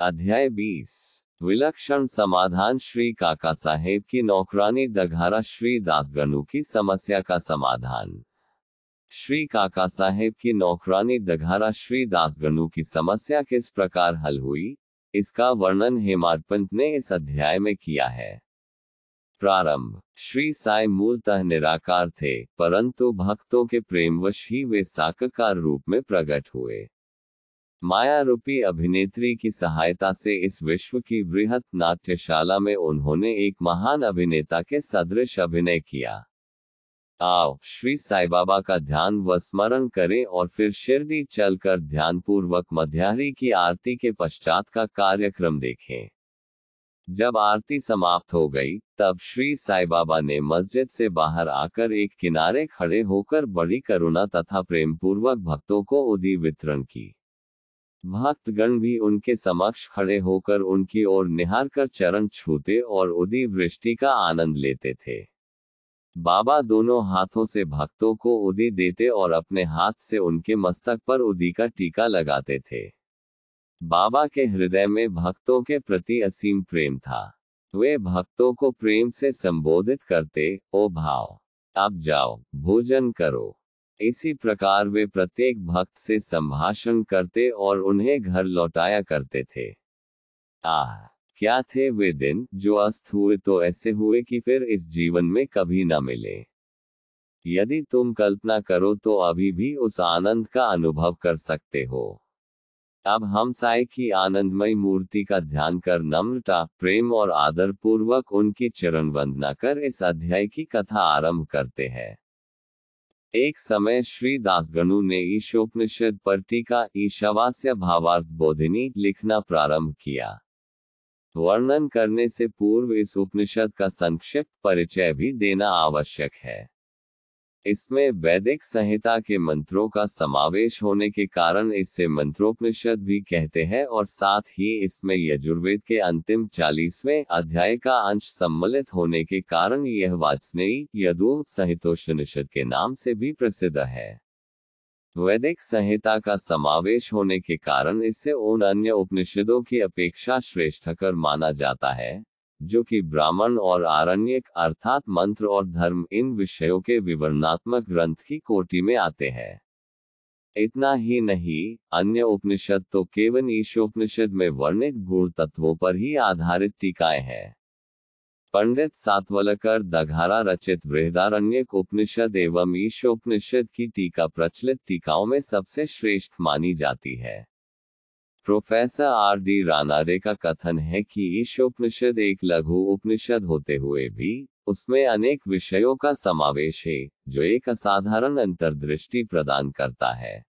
अध्याय बीस, विलक्षण समाधान श्री काका साहेब की नौकरानी दघारा श्री दासगणु की समस्या का समाधान। श्री काका साहेब की नौकरानी दघारा श्री दासगणु की समस्या किस प्रकार हल हुई, इसका वर्णन हेमाडपंत ने इस अध्याय में किया है। प्रारंभ, श्री साई मूलतः निराकार थे, परंतु भक्तों के प्रेमवश ही वे साकार रूप में प्रकट हुए। माया रूपी अभिनेत्री की सहायता से इस विश्व की वृहत नाट्यशाला में उन्होंने एक महान अभिनेता के सदृश अभिनय किया। आओ, श्री साई बाबा का ध्यान व स्मरण करें और फिर शिरडी चलकर ध्यानपूर्वक मध्यारी की आरती के पश्चात का कार्यक्रम देखें। जब आरती समाप्त हो गई, तब श्री साई बाबा ने मस्जिद से बाहर आकर एक किनारे खड़े होकर बड़ी करुणा तथा प्रेम पूर्वक भक्तों को उदी वितरण की। भक्तगण भी उनके समक्ष खड़े होकर उनकी ओर निहार कर चरण छूते और उदी वृष्टि का आनंद लेते थे। बाबा दोनों हाथों से भक्तों को उदी देते और अपने हाथ से उनके मस्तक पर उदी का टीका लगाते थे। बाबा के हृदय में भक्तों के प्रति असीम प्रेम था। वे भक्तों को प्रेम से संबोधित करते, ओ भाव, अब जाओ, भोजन करो। इसी प्रकार वे प्रत्येक भक्त से संभाषण करते और उन्हें घर लौटाया करते थे। आह, क्या थे वे दिन जो अस्त हुए तो ऐसे हुए कि फिर इस जीवन में कभी न मिले? यदि तुम कल्पना करो तो अभी भी उस आनंद का अनुभव कर सकते हो। अब हम साय की आनंदमय मूर्ति का ध्यान कर नम्रता, प्रेम और आदर पूर्वक उनकी चरण वंदना कर इस अध्याय की कथा आरंभ करते हैं। एक समय श्री दासगणु ने ईशोपनिषद पर टीका ईशावास्य भावार्थ बोधिनी लिखना प्रारंभ किया। वर्णन करने से पूर्व इस उपनिषद का संक्षिप्त परिचय भी देना आवश्यक है। इसमें वैदिक संहिता के मंत्रों का समावेश होने के कारण इसे मंत्रोपनिषद भी कहते हैं और साथ ही इसमें यजुर्वेद के अंतिम चालीसवें अध्याय का अंश सम्मिलित होने के कारण यह वाचनेयी यदु संहितोपनिषद के नाम से भी प्रसिद्ध है। वैदिक संहिता का समावेश होने के कारण इसे उन अन्य उपनिषदों की अपेक्षा श्रेष्ठकर माना जाता है। जो कि ब्राह्मण और आरण्यक अर्थात मंत्र और धर्म इन विषयों के विवरणात्मक ग्रंथ की कोटि में आते हैं। इतना ही नहीं, अन्य उपनिषद तो केवल ईशोपनिषद में वर्णित गुण तत्वों पर ही आधारित टीकाएँ हैं। पंडित सातवलकर दघारा रचित बृहदारण्यक उपनिषद एवं ईशोपनिषद की टीका प्रचलित टीकाओं में सबसे श्रेष्ठ मानी जाती है। प्रोफेसर आर डी रानारे का कथन है कि ईशोपनिषद एक लघु उपनिषद होते हुए भी उसमें अनेक विषयों का समावेश है, जो एक असाधारण अंतर्दृष्टि प्रदान करता है।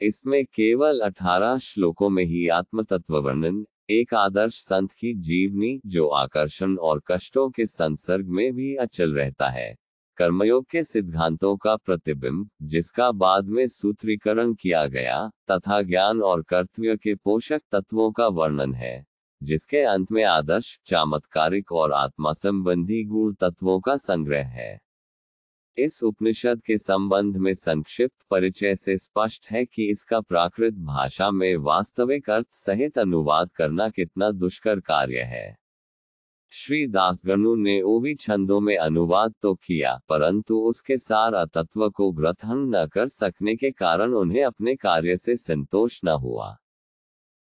इसमें केवल 18 श्लोकों में ही आत्म तत्व वर्णन एक आदर्श संत की जीवनी, जो आकर्षण और कष्टों के संसर्ग में भी अचल रहता है। कर्मयोग के सिद्धांतों का प्रतिबिंब, जिसका बाद में सूत्रीकरण किया गया, तथा ज्ञान और कर्तव्य के पोषक तत्वों का वर्णन है, जिसके अंत में आदर्श, चमत्कारिक और आत्मा संबंधी गुण तत्वों का संग्रह है। इस उपनिषद के संबंध में संक्षिप्त परिचय से स्पष्ट है कि इसका प्राकृत भाषा में वास्तविक अर्थ सहित अनुवाद करना कितना दुष्कर कार्य है। श्री दासगणु ने ओवी छंदों में अनुवाद तो किया, परंतु उसके सार तत्व को ग्रथन न कर सकने के कारण उन्हें अपने कार्य से संतोष न हुआ।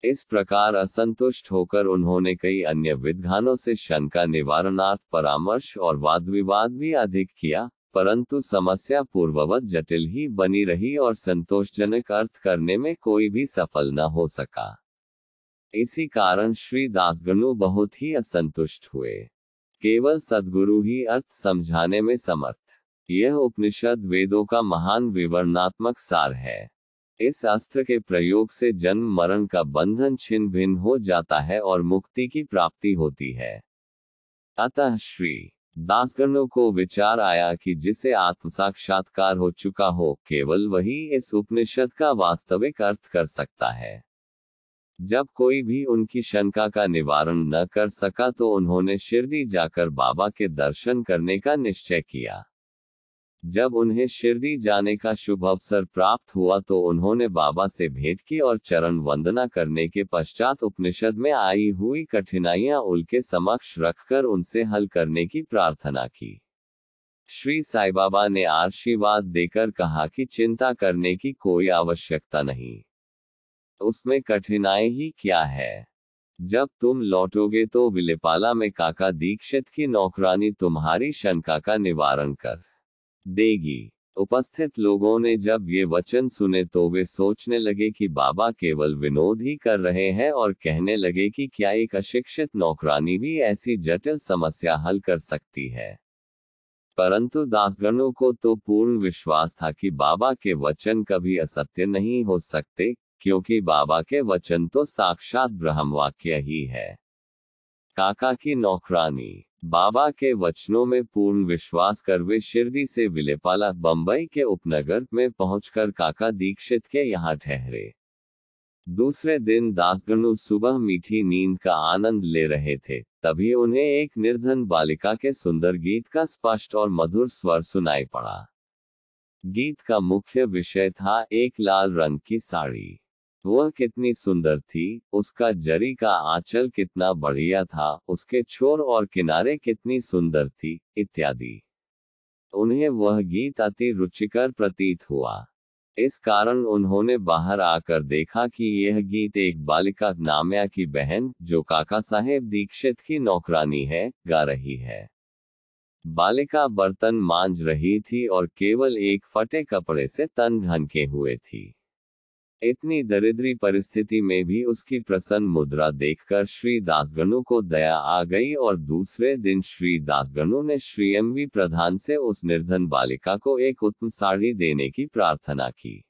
इस प्रकार असंतुष्ट होकर उन्होंने कई अन्य विद्वानों से शंका निवारणार्थ परामर्श और वाद विवाद भी अधिक किया, परंतु समस्या पूर्ववत जटिल ही बनी रही और संतोषजनक अर्थ करने में कोई भी सफल न हो सका। इसी कारण श्री दासगणु बहुत ही असंतुष्ट हुए। केवल सदगुरु ही अर्थ समझाने में समर्थ। यह उपनिषद वेदों का महान विवरणात्मक सार है। इस अस्त्र के प्रयोग से जन्म मरण का बंधन छिन्न भिन्न हो जाता है और मुक्ति की प्राप्ति होती है। अतः श्री दासगणों को विचार आया कि जिसे आत्म साक्षात्कार हो चुका हो केवल वही इस उपनिषद का वास्तविक अर्थ कर सकता है। जब कोई भी उनकी शंका का निवारण न कर सका तो उन्होंने शिरडी जाकर बाबा के दर्शन करने का निश्चय किया। जब उन्हें शिरडी जाने का शुभ अवसर प्राप्त हुआ तो उन्होंने बाबा से भेंट की और चरण वंदना करने के पश्चात उपनिषद में आई हुई कठिनाइयाँ उनके समक्ष रखकर उनसे हल करने की प्रार्थना की। श्री साई बाबा ने आशीर्वाद देकर कहा कि चिंता करने की कोई आवश्यकता नहीं। उसमें कठिनाई ही क्या है? जब तुम लौटोगे तो विलेपाला में काका दीक्षित की नौकरानी तुम्हारी शंका का निवारण कर देगी। उपस्थित लोगों ने जब ये वचन सुने तो वे सोचने लगे कि बाबा केवल विनोद ही कर रहे हैं और कहने लगे कि क्या एक अशिक्षित नौकरानी भी ऐसी जटिल समस्या हल कर सकती है। परंतु दासगणों को तो पूर्ण विश्वास था कि बाबा के वचन कभी असत्य नहीं हो सकते क्योंकि बाबा के वचन तो साक्षात ब्रह्म वाक्य ही है। काका की नौकरानी, बाबा के वचनों में पूर्ण विश्वास कर वे शिरडी से विलेपाला, बंबई के उपनगर में पहुंचकर काका दीक्षित के यहाँ ठहरे। दूसरे दिन दासगणु सुबह मीठी नींद का आनंद ले रहे थे, तभी उन्हें एक निर्धन बालिका के सुंदर गीत का स्पष्ट और मधुर स्वर सुनाई पड़ा। गीत का मुख्य विषय था एक लाल रंग की साड़ी। वह कितनी सुंदर थी, उसका जरी का आंचल कितना बढ़िया था, उसके छोर और किनारे कितनी सुंदर थी, इत्यादि। उन्हें वह गीत अति रुचिकर प्रतीत हुआ। इस कारण उन्होंने बाहर आकर देखा कि यह गीत एक बालिका नाम्या की बहन, जो काका साहेब दीक्षित की नौकरानी है, गा रही है। बालिका बर्तन मांझ रही थी और केवल एक फटे कपड़े से तन ढनके हुए थी। इतनी दरिद्री परिस्थिति में भी उसकी प्रसन्न मुद्रा देखकर श्री दासगणु को दया आ गई और दूसरे दिन श्री दासगणु ने श्री एम वी प्रधान से उस निर्धन बालिका को एक उत्तम साड़ी देने की प्रार्थना की।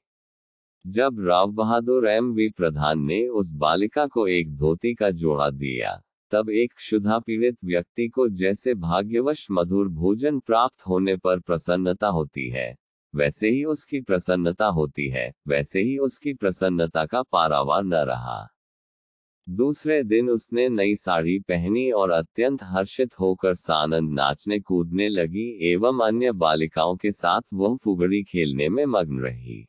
जब राव बहादुर एम वी प्रधान ने उस बालिका को एक धोती का जोड़ा दिया, तब एक क्षुधा पीड़ित व्यक्ति को जैसे भाग्यवश मधुर भोजन प्राप्त होने पर प्रसन्नता होती है। वैसे ही उसकी प्रसन्नता होती है, वैसे ही उसकी प्रसन्नता का पारावार न रहा। दूसरे दिन उसने नई साड़ी पहनी और अत्यंत हर्षित होकर सानंद नाचने कूदने लगी एवं अन्य बालिकाओं के साथ वह फुगड़ी खेलने में मग्न रही।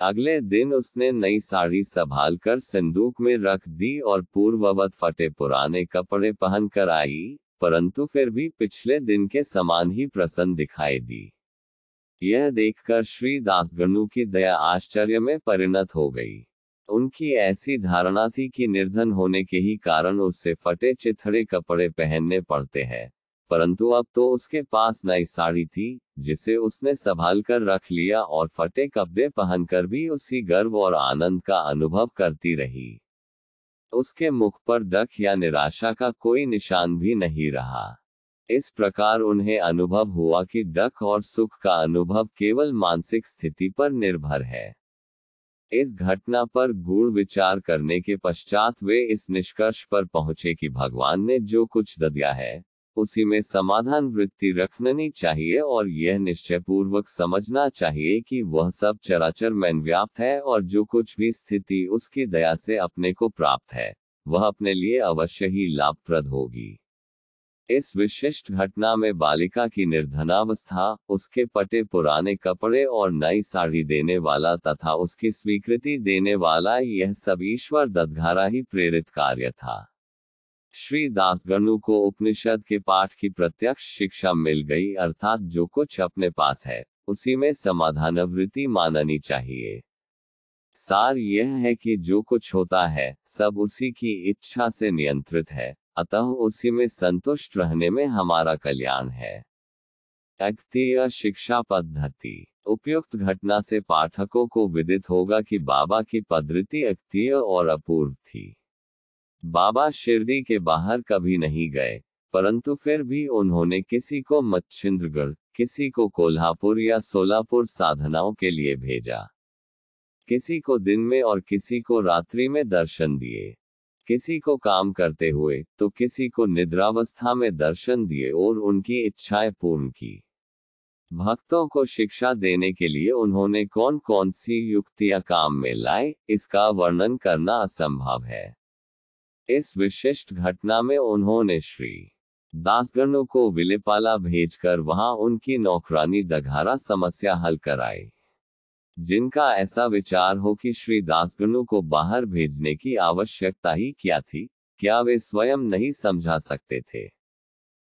अगले दिन उसने नई साड़ी संभाल कर संदूक में रख दी और पूर्ववत फटे पुराने कपड़े पहनकर आई, परंतु फिर भी पिछले दिन के समान ही प्रसन्न दिखाई दी। यह देखकर श्री दासगणु की दया आश्चर्य में परिणत हो गई। उनकी ऐसी धारणा थी कि निर्धन होने के ही कारण उससे फटे चिथड़े कपड़े पहनने पड़ते हैं। परंतु अब तो उसके पास नई साड़ी थी, जिसे उसने संभाल कर रख लिया और फटे कपड़े पहनकर भी उसी गर्व और आनंद का अनुभव करती रही। उसके मुख पर डक या निराशा का कोई निशान भी नहीं रहा। इस प्रकार उन्हें अनुभव हुआ कि डक और सुख का अनुभव केवल मानसिक स्थिति पर निर्भर है। इस घटना पर गूढ़ विचार करने के पश्चात वे इस निष्कर्ष पर पहुँचे कि भगवान ने जो कुछ दिया है, उसी में समाधान वृत्ति रखनी चाहिए और यह निश्चय पूर्वक समझना चाहिए कि वह सब चराचर में व्याप्त है और जो कुछ भी स्थिति उसकी दया से अपने को प्राप्त है, वह अपने लिए अवश्य ही लाभप्रद होगी। इस विशिष्ट घटना में बालिका की निर्धनावस्था, उसके पटे पुराने कपड़े और नई साड़ी देने वाला तथा उसकी स्वीकृति देने वाला यह सब ईश्वर ददघारा ही प्रेरित कार्य था। श्री दासगणु को उपनिषद के पाठ की प्रत्यक्ष शिक्षा मिल गई, अर्थात जो कुछ अपने पास है, उसी में समाधानवृत्ति माननी चाहिए। सार यह है कि जो कुछ होता है, सब उसी की इच्छा से नियंत्रित है। अतः उसी में संतुष्ट रहने में हमारा कल्याण है। शिक्षा पद्धति। उपयुक्त घटना से पाठकों को विदित होगा कि बाबा की पद्धति अक्तीय और अपूर्व थी। बाबा शिरडी के बाहर कभी नहीं गए, परंतु फिर भी उन्होंने किसी को मच्छिंद्रगढ़, किसी को कोल्हापुर या सोलापुर साधनाओं के लिए भेजा। किसी को दिन में और किसी को रात्रि में दर्शन दिए। किसी को काम करते हुए तो किसी को निद्रावस्था में दर्शन दिए और उनकी इच्छाएँ पूर्ण की। भक्तों को शिक्षा देने के लिए उन्होंने कौन कौन सी युक्तियाँ काम में लाए, इसका वर्णन करना असंभव है। इस विशिष्ट घटना में उन्होंने श्री दासगणों को विलेपाला भेजकर वहाँ उनकी नौकरानी दघारा समस्या हल कराई। जिनका ऐसा विचार हो कि श्री दासगणु को बाहर भेजने की आवश्यकता ही क्या थी, क्या वे स्वयं नहीं समझा सकते थे?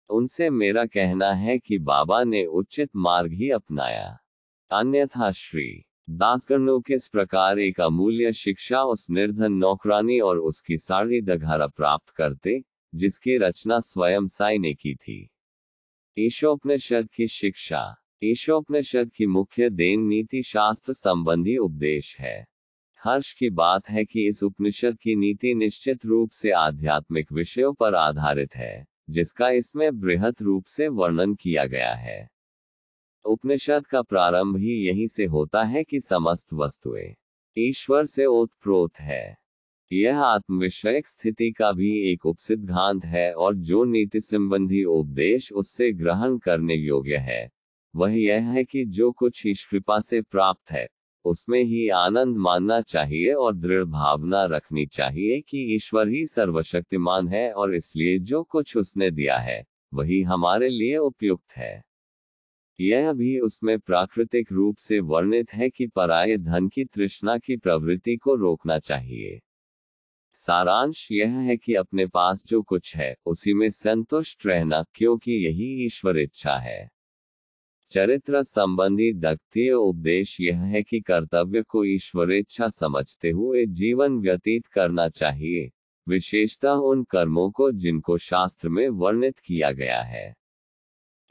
उनसे मेरा कहना है कि बाबा ने उचित मार्ग ही अपनाया। अन्यथा श्री दासगणु किस प्रकार एक अमूल्य शिक्षा उस निर्धन नौकरानी और उसकी साड़ी दघारा प्राप्त करते, जिसकी रचना स्वयं साई ने की थी। ईशोपनिषद की शिक्षा। ईशोपनिषद की मुख्य देन नीति शास्त्र संबंधी उपदेश है। हर्ष की बात है कि इस उपनिषद की नीति निश्चित रूप से आध्यात्मिक विषयों पर आधारित है, जिसका इसमें बृहत रूप से वर्णन किया गया है। उपनिषद का प्रारंभ ही यहीं से होता है कि समस्त वस्तुएँ ईश्वर से ओतप्रोत है। यह आत्मविषयक स्थिति का भी एक उपसिद्धांत है और जो नीति संबंधी उपदेश उससे ग्रहण करने योग्य है वह यह है कि जो कुछ ईश कृपा से प्राप्त है, उसमें ही आनंद मानना चाहिए और दृढ़ भावना रखनी चाहिए कि ईश्वर ही सर्वशक्तिमान है और इसलिए जो कुछ उसने दिया है, वही हमारे लिए उपयुक्त है। यह भी उसमें प्राकृतिक रूप से वर्णित है कि पराये धन की तृष्णा की प्रवृत्ति को रोकना चाहिए। सारांश यह है कि अपने पास जो कुछ है, उसी में संतुष्ट रहना क्योंकि यही ईश्वर इच्छा है। चरित्र संबंधी दक्तीय उपदेश यह है कि कर्तव्य को ईश्वरेच्छा समझते हुए जीवन व्यतीत करना चाहिए। विशेषतः उन कर्मों को जिनको शास्त्र में वर्णित किया गया है।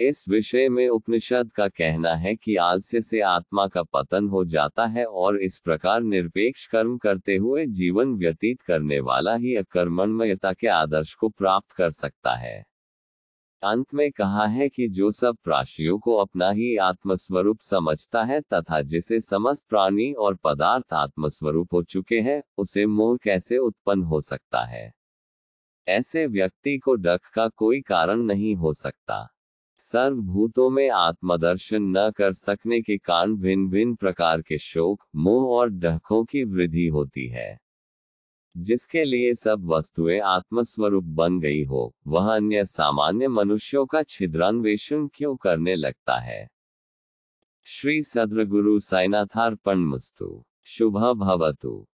इस विषय में उपनिषद का कहना है कि आलस्य से आत्मा का पतन हो जाता है और इस प्रकार निरपेक्ष कर्म करते हुए जीवन व्यतीत करने वाला ही अकर्मण्यता के आदर्श को प्राप्त कर सकता है। अंत में कहा है कि जो सब प्राशियों को अपना ही आत्मस्वरूप समझता है तथा जिसे समस्त प्राणी और पदार्थ आत्मस्वरूप हो चुके हैं, उसे मोह कैसे उत्पन्न हो सकता है? ऐसे व्यक्ति को डक का कोई कारण नहीं हो सकता। सर्वभूतों में आत्मदर्शन न कर सकने के कारण भिन्न भिन्न प्रकार के शोक, मोह और डहकों की वृद्धि होती है। जिसके लिए सब वस्तुएँ आत्मस्वरूप बन गई हो, वह अन्य सामान्य मनुष्यों का छिद्रन्वेषण क्यों करने लगता है? श्री सद्र गुरु साइनाथार्पण मुस्तु। शुभ भवतु।